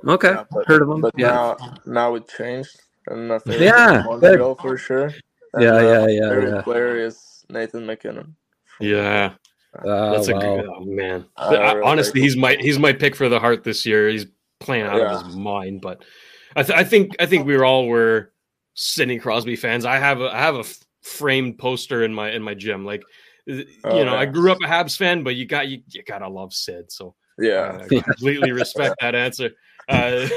okay Yeah, but, heard of him But yeah now, now it changed, and my favorite Yeah, team is good. Montreal for sure. And, Yeah, uh, yeah, yeah, Favorite yeah. player is Nathan MacKinnon. yeah. Uh, That's a good oh, man. I I- really honestly, like he's my he's my pick for the Hart this year. He's playing out Yeah. of his mind. But I, th- I think I think we were all were Sidney Crosby fans. I have a I have a f- framed poster in my in my gym. Like you Oh, know, I grew up a Habs fan, but you got you, you gotta love Sid. So Yeah. uh, I completely respect that answer. Uh,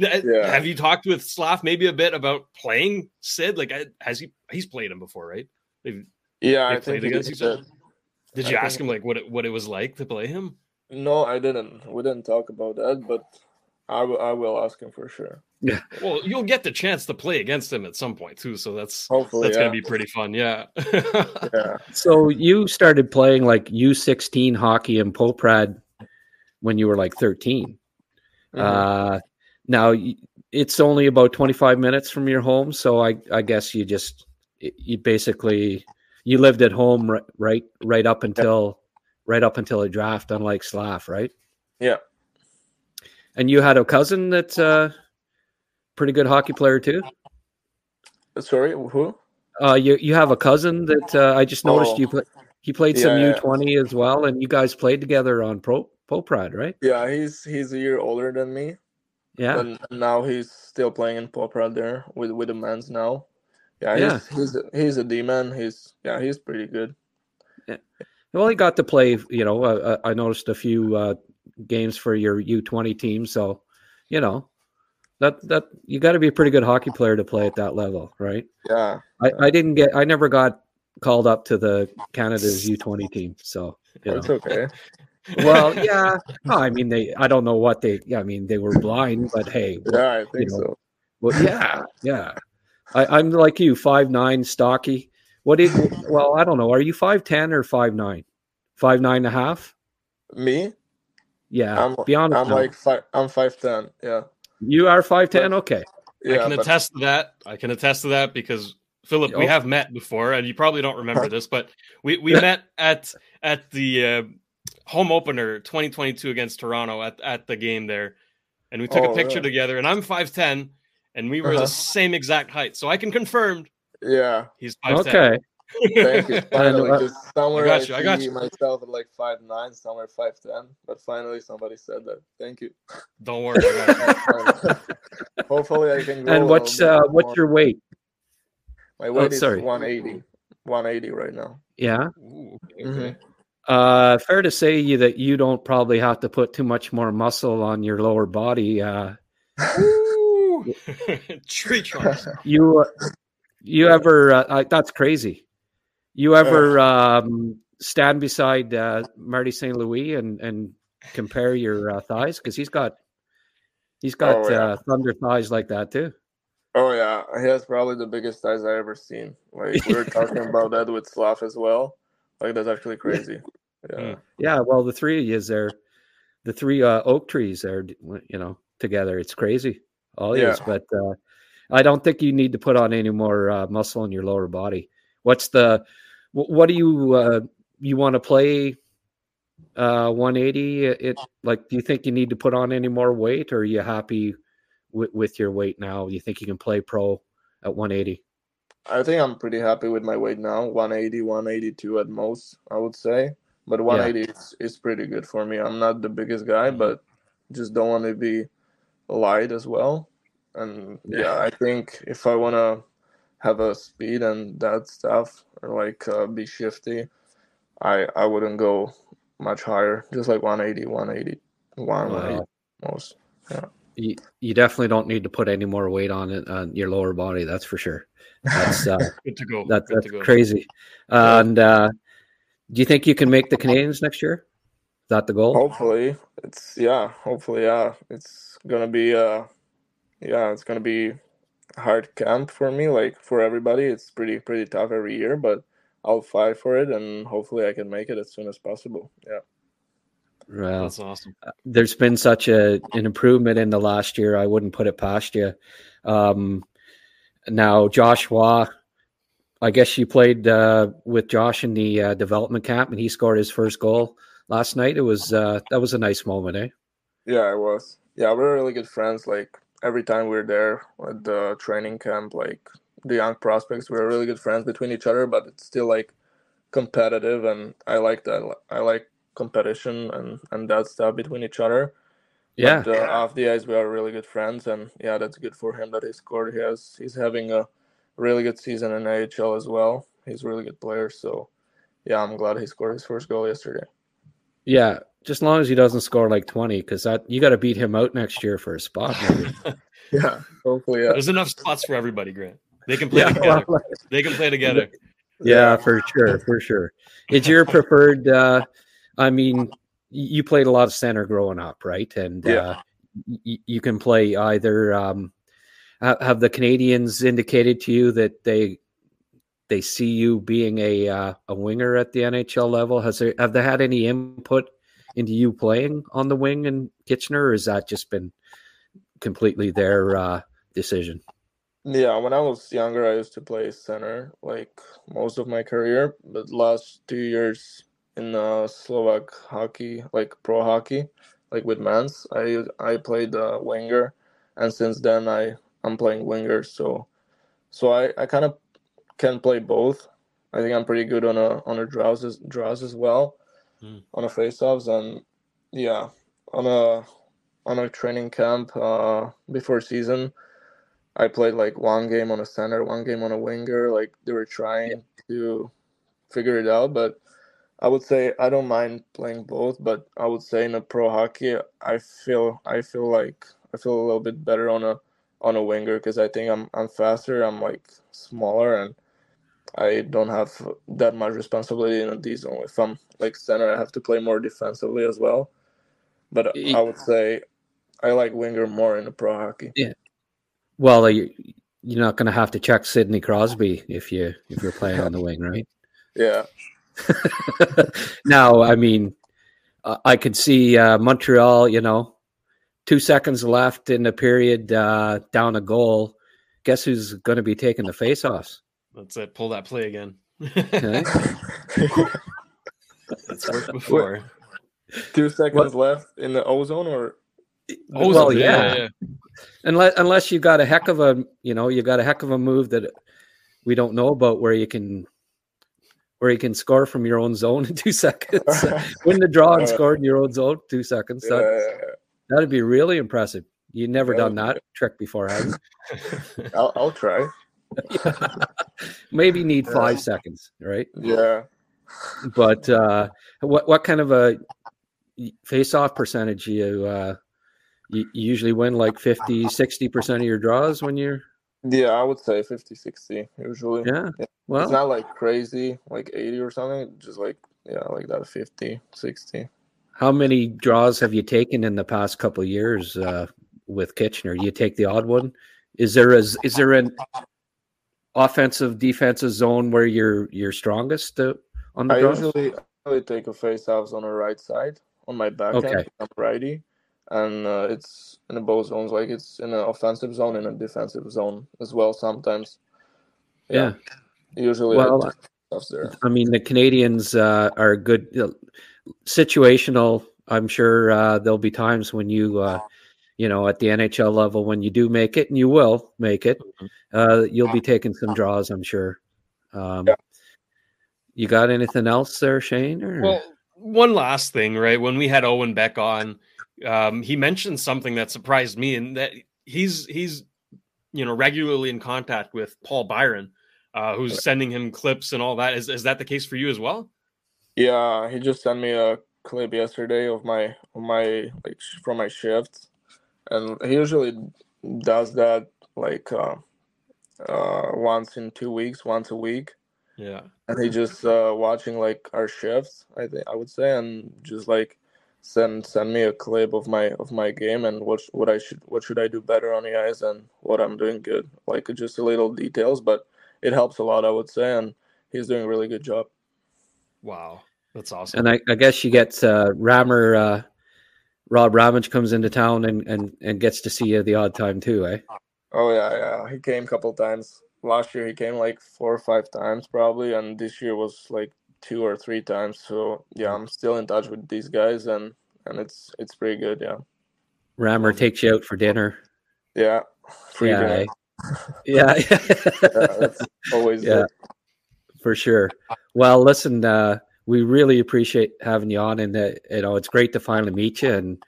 Have you talked with Slav maybe a bit about playing Sid? Like, has he he's played him before, right? They've, Yeah, they I played against each other. Did I you ask think- him like what it, what it was like to play him? No, I didn't. We didn't talk about that, but I will. I will ask him for sure. Yeah. Well, you'll get the chance to play against him at some point too, so that's Hopefully, that's yeah. gonna be pretty fun. Yeah. Yeah. So you started playing like U16 hockey in Poprad when you were like 13. Mhm. Uh, now it's only about 25 minutes from your home, so I I guess you just you basically you lived at home right right, right up until right up until a draft, unlike Slav, right? Yeah. And you had a cousin that. uh pretty good hockey player too. Sorry, who? Uh, you you have a cousin that uh, I just noticed Oh. you play. He played some Yeah, U yeah. twenty as well, and you guys played together on Pro Poprad, right? Yeah, he's he's a year older than me. Yeah. And now he's still playing in Poprad there with with the men's now. Yeah, Yeah. he's he's a, he's a D man. He's yeah, he's pretty good. Well, he got to play. You know, uh, I noticed a few uh, games for your U twenty team, so you know that that you got to be a pretty good hockey player to play at that level, right? Yeah. I, I didn't get. I never got called up to the Canada's U twenty team, so you know. That's okay. well, yeah. No, I mean, they. I don't know what they. Yeah, I mean, they were blind, but hey, Yeah, I you think know, so. Well, yeah, yeah. I, I'm like you, five nine, stocky. What is? Well, I don't know. Are you five ten or five nine? Five nine and a half? Me? Yeah. I'm, be honest. I'm now. like five. I'm five ten. Yeah. You are five ten. Okay. I can but- attest to that. I can attest to that because Filip, we Oh. have met before, and you probably don't remember this, but we we met at at the uh, home opener 2022 against Toronto at at the game there, and we took a Oh, picture really? together. And I'm 5'10", and we were Uh-huh. the same exact height, so I can confirm Yeah. he's 5'10". Okay. Thank you. Finally, uh, just somewhere I I, got you, I got see you. myself at like five nine, somewhere five ten. But finally, somebody said that. Thank you. Don't worry. I you. Hopefully, I can. Grow And what's uh what's more. your weight? My weight is sorry. 180. 180 right now. Yeah. Ooh, okay. Uh, fair to say you that you don't probably have to put too much more muscle on your lower body. Uh, Tree trunks. you uh, you ever? Uh, uh, that's crazy. You ever um, stand beside uh, Marty St. Louis and and compare your uh, thighs because he's got he's got Oh, yeah. uh, thunder thighs like that too. Oh yeah, he has probably the biggest thighs I ever seen. Like we were talking about that with Slav as well. Like that's actually crazy. Yeah. Mm. Yeah, well, the three of you there, the three uh, oak trees are, you know, together. It's crazy, all Yeah. yous. But uh, I don't think you need to put on any more uh, muscle in your lower body. What's the, what do you uh, you want to play? Uh, 180. It like, do you think you need to put on any more weight, or are you happy with, with your weight now? You think you can play pro at 180? I think I'm pretty happy with my weight now. 180, 182 at most, I would say. But 180 is, is pretty good for me. I'm not the biggest guy, but just don't want to be light as well. And yeah, I think if I want to have a speed and that stuff, or like uh, be shifty, I I wouldn't go much higher. Just like 180, 180, 180 Wow. most. You, you definitely don't need to put any more weight on it on your lower body. That's for sure. That's uh, Good to go. That, Good that's to go. crazy. And uh, do you think you can make the Canadiens next year? Is that the goal? Hopefully, it's yeah. Hopefully, yeah. It's gonna be uh, yeah. It's gonna be a hard camp for me, like for everybody. It's pretty pretty tough every year, but I'll fight for it, and hopefully, I can make it as soon as possible. Yeah. Well, That's awesome. there's been such a an improvement in the last year. I wouldn't put it past you. Um, now, Joshua, I guess you played uh, with Josh in the uh, development camp, and he scored his first goal last night. It was uh, that was a nice moment, eh? Yeah, it was. Yeah, we're really good friends. Like every time we're there at the training camp, like the young prospects, we're really good friends between each other. But it's still like competitive, and I like that. I like competition and and that stuff between each other. Yeah, But, uh, off the ice, we are really good friends, and yeah, that's good for him that he scored. He has he's having a really good season in AHL as well. He's a really good player, so yeah, I'm glad he scored his first goal yesterday. yeah. Just as long as he doesn't score like twenty, because that you got to beat him out next year for a spot. Maybe. Yeah, hopefully, yeah. There's enough spots for everybody, Grant. They can play yeah, together. well, They can play together. yeah, for sure, for sure. It's your preferred. Uh, I mean, you played a lot of center growing up, right? And Yeah. uh, y- you can play either. Um, have the Canadiens indicated to you that they they see you being a uh, a winger at the NHL level? Has there have they had any input into you playing on the wing in Kitchener, or has that just been completely their uh, decision? Yeah, when I was younger, I used to play center like most of my career, but last two years in uh, Slovak hockey, like pro hockey, like with Mans, I I played uh, winger, and since then I I'm playing winger. So so I, I kind of can play both. I think I'm pretty good on a on a draws as draws as well, Hmm. on a faceoffs, and yeah, on a on a training camp uh, before season. I played like one game on a center, one game on a winger. Like they were trying to figure it out, but I would say I don't mind playing both. But I would say in a pro hockey, I feel I feel like I feel a little bit better on a on a winger because I think I'm I'm faster. I'm like smaller and I don't have that much responsibility in a D zone. If I'm like center, I have to play more defensively as well. But I would say I like winger more in the pro hockey. Yeah. Well, you, you're not going to have to check Sidney Crosby if you if you're playing on the wing, right? Yeah. now, I mean, I could see uh, Montreal. You know, two seconds left in the period, uh, down a goal. Guess who's going to be taking the face-offs? Let's uh, pull that play again. Okay. It's worked before. Two seconds left in the ozone, or? Oh, well, so- yeah. unless unless you got a heck of a you know you got a heck of a move that we don't know about where you can where you can score from your own zone in two seconds. Win the draw and Uh, score in your own zone two seconds. That, Yeah, that'd be really impressive. You never That done that trick before have you I'll, I'll try. maybe need Yeah. five seconds right Yeah. but uh what what kind of a face off percentage you uh you, usually win like 50 60 percent of your draws when you're Yeah, I would say 50, 60 usually. Yeah, it's well- not like crazy, like 80 or something. Just like, yeah, like that 50, 60. How many draws have you taken in the past couple of years uh, with Kitchener? You take the odd one? Is there a is there an offensive defensive zone where you're you're strongest uh, on the I draws? usually, I usually take a face offs on the right side on my backhand. Okay. I'm righty. And uh, it's in the both zones, like it's in an offensive zone and a defensive zone as well sometimes. yeah. Usually, Well, I. I mean, the Canadiens uh, are good, uh, situational. I'm sure uh, there'll be times when you, uh, you know, at the NHL level, when you do make it, and you will make it, uh, you'll be taking some draws. I'm sure. Um, You got anything else there, Shayne? Or? Well, one last thing, right? When we had Owen Beck on, um, he mentioned something that surprised me, and that he's he's you know regularly in contact with Paul Byron, uh, who's sending him clips and all that. Is is that the case for you as well? Yeah, he just sent me a clip yesterday of my of my like from my shift, and he usually does that like uh, uh, once in two weeks, once a week, Yeah. and he just uh, watching like our shifts. I think I would say, and just like send send me a clip of my of my game and what sh- what I should what should I do better on the ice and what I'm doing good. Like just a little details, but it helps a lot. I would say, and he's doing a really good job. Wow, that's awesome. and I, I guess you get uh, Rammer, uh, Rob Ramage comes into town and, and, and gets to see you the odd time too, eh? Oh yeah, yeah. He came a couple times. Last year he came like four or five times probably, and this year was like two or three times. So yeah, I'm still in touch with these guys, and and it's it's pretty good. Yeah, Rammer takes you out for dinner. yeah. Free yeah, dinner. eh? yeah, that's always yeah, good. for sure. Well, listen, uh, we really appreciate having you on, and uh, you know it's great to finally meet you. And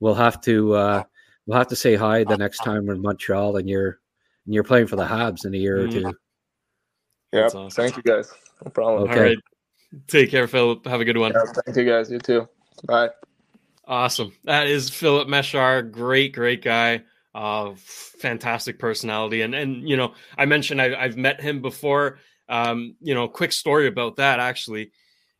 we'll have to uh, we'll have to say hi the next time we're in Montreal, and you're and you're playing for the Habs in a year or two. Yeah. Awesome. Thank you guys. No problem. Okay. All right. Take care, Filip. Have a good one. Yeah, thank you guys. You too. Bye. Awesome. That is Filip Mesar. Great, great guy. Uh, fantastic personality. And and you know, I mentioned I, I've met him before. Um, you know, quick story about that. Actually,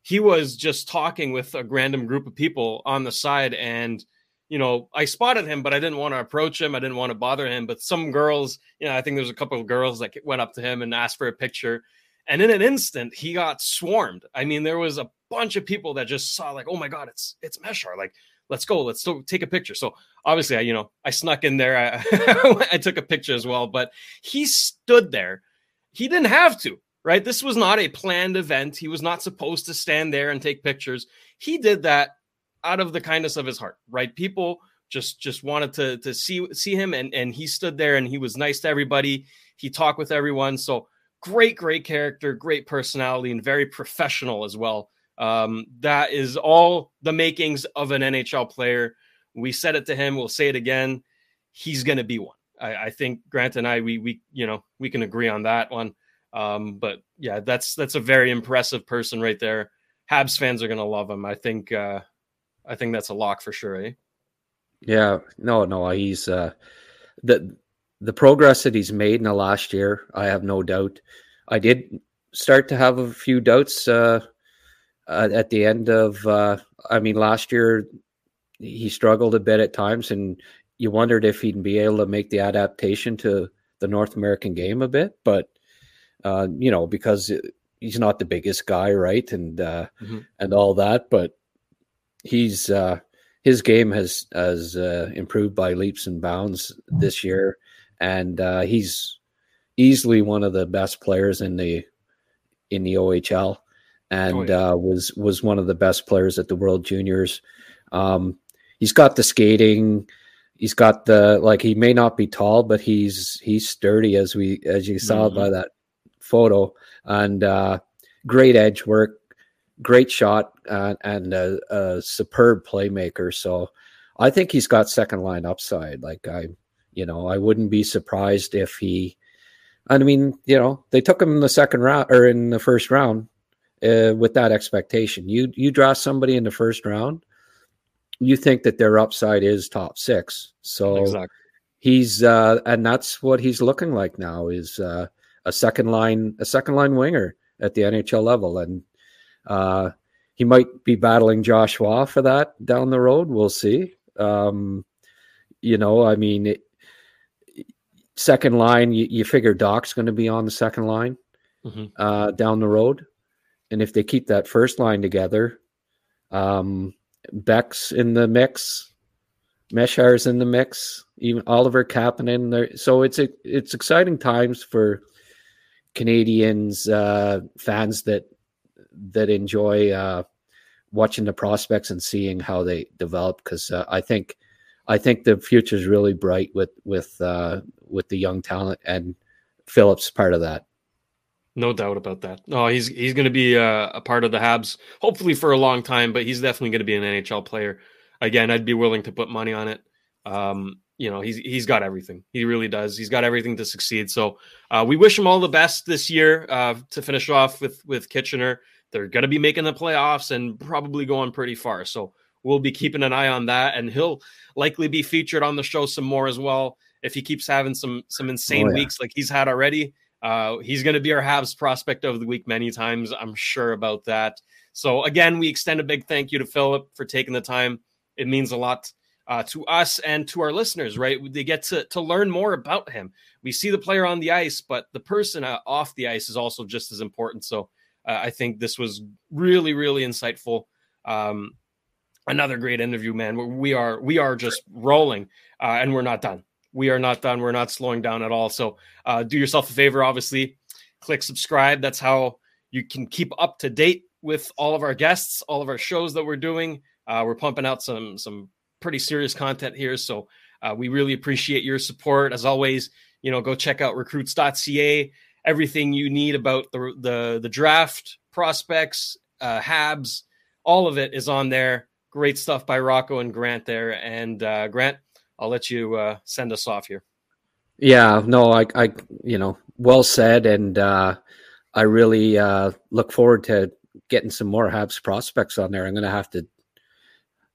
he was just talking with a random group of people on the side, and you know, I spotted him, but I didn't want to approach him. I didn't want to bother him. But some girls, you know, I think there was a couple of girls that went up to him and asked for a picture. And in an instant, he got swarmed. I mean, there was a bunch of people that just saw, like, oh my God, it's it's Mesar. Like, let's go, let's go take a picture. So obviously, I, you know, I snuck in there. I, I took a picture as well, but he stood there. He didn't have to, right? This was not a planned event. He was not supposed to stand there and take pictures. He did that out of the kindness of his heart, right? People just just wanted to to see see him and and he stood there and he was nice to everybody. He talked with everyone. So great great character, great personality and very professional as well. Um, that is all the makings of an NHL player. We said it to him. We'll say it again. He's going to be one. I, I think Grant and I, we we you know we can agree on that one. Um, but yeah, that's that's a very impressive person right there. Habs fans are to love him. I think. Uh, I think that's a lock for sure. Eh? Yeah, no, no, he's uh, the the progress that he's made in the last year. I have no doubt. I did start to have a few doubts uh, at the end of. Uh, I mean, last year he struggled a bit at times, and you wondered if he'd be able to make the adaptation to the North American game a bit, but uh, you know because he's not the biggest guy, right, and uh, mm-hmm. and all that, but he's uh, his game has has uh, improved by leaps and bounds this year, and uh, he's easily one of the best players in the in the OHL, and oh, yeah. uh, was was one of the best players at the World Juniors. Um, he's got the skating. He's got the like. He may not be tall, but he's he's sturdy as we as you saw mm-hmm. by that photo, and uh, great edge work, great shot, uh, and a, a superb playmaker. So I think he's got second line upside. Like I, you know, I wouldn't be surprised if he I mean, you know, they took him in the second round or in the first round uh, with that expectation. You you draw somebody in the first round, you think that their upside is top six. So exactly. he's uh, and that's what he's looking like now is uh, a second line a second line winger at the NHL level, and uh, he might be battling Joshua for that down the road. We'll see. Um, you know, I mean. It, second line, you, you figure Dach's going to be on the second line mm-hmm. uh, down the road. And if they keep that first line together, um, Beck's in the mix, Mesar's in the mix, even Oliver Kapanen there. So it's a, it's exciting times for Canadiens uh, fans that that enjoy uh, watching the prospects and seeing how they develop. Because uh, I think I think the future is really bright with with uh, with the young talent, and Filip's part of that. No doubt about that. No, he's he's going to be a, a, part of the Habs, hopefully for a long time. But he's definitely going to be an NHL player. Again, I'd be willing to put money on it. Um, you know, he's he's got everything. He really does. He's got everything to succeed. So uh, we wish him all the best this year uh, to finish off with with Kitchener. They're going to be making the playoffs and probably going pretty far. So we'll be keeping an eye on that, and he'll likely be featured on the show some more as well if he keeps having some some insane oh, yeah. weeks like he's had already. Uh, he's going to be our Habs prospect of the week many times. I'm sure about that. So again, we extend a big thank you to Filip for taking the time. It means a lot uh, to us and to our listeners. Right, they get to to learn more about him. We see the player on the ice, but the person uh, off the ice is also just as important. So uh, I think this was really, really insightful. Um, another great interview, man. We are we are just rolling, uh, and we're not done we are not done. We're not slowing down at all. So uh, do yourself a favor, obviously, click subscribe. That's how you can keep up to date with all of our guests, all of our shows that we're doing. Uh, we're pumping out some some pretty serious content here, so uh, we really appreciate your support. As always, you know, go check out recruits.ca. Everything you need about the the, the draft prospects, uh, Habs, all of it is on there. Great stuff by Rocco and Grant there. And uh, Grant, I'll let you uh, send us off here. Yeah, no, I, I, you know, well said, and uh, I really uh, look forward to getting some more Habs prospects on there. I'm gonna have to,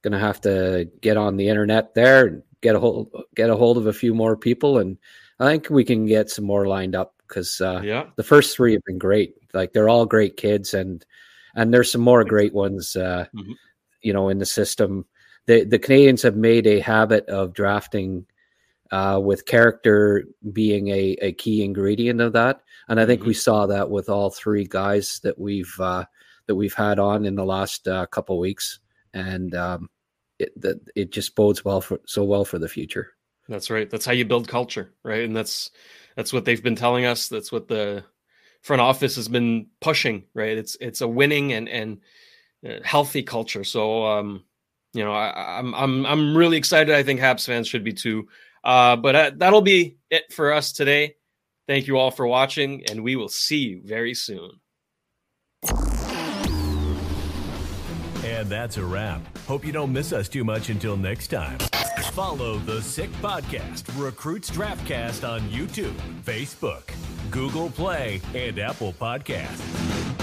gonna have to get on the internet there and get a hold, get a hold of a few more people, and I think we can get some more lined up because uh, yeah, the first three have been great. Like they're all great kids, and and there's some more great ones, uh, mm-hmm. you know, in the system the the Canadiens have made a habit of drafting uh, with character being a, a key ingredient of that, and I think mm-hmm. we saw that with all three guys that we've uh, that we've had on in the last uh, couple weeks, and um, it it just bodes well for so well for the future. That's right. That's how you build culture, right? And that's that's what they've been telling us. That's what the front office has been pushing, right? It's it's a winning and and uh, healthy culture. So um, you know, I, am I'm, I'm I'm really excited. I think Habs fans should be too. Uh, but uh, that'll be it for us today. Thank you all for watching, and we will see you very soon. And that's a wrap. Hope you don't miss us too much until next time. Follow the Sick Podcast, Recruits Draftcast on YouTube, Facebook, Google Play, and Apple Podcasts.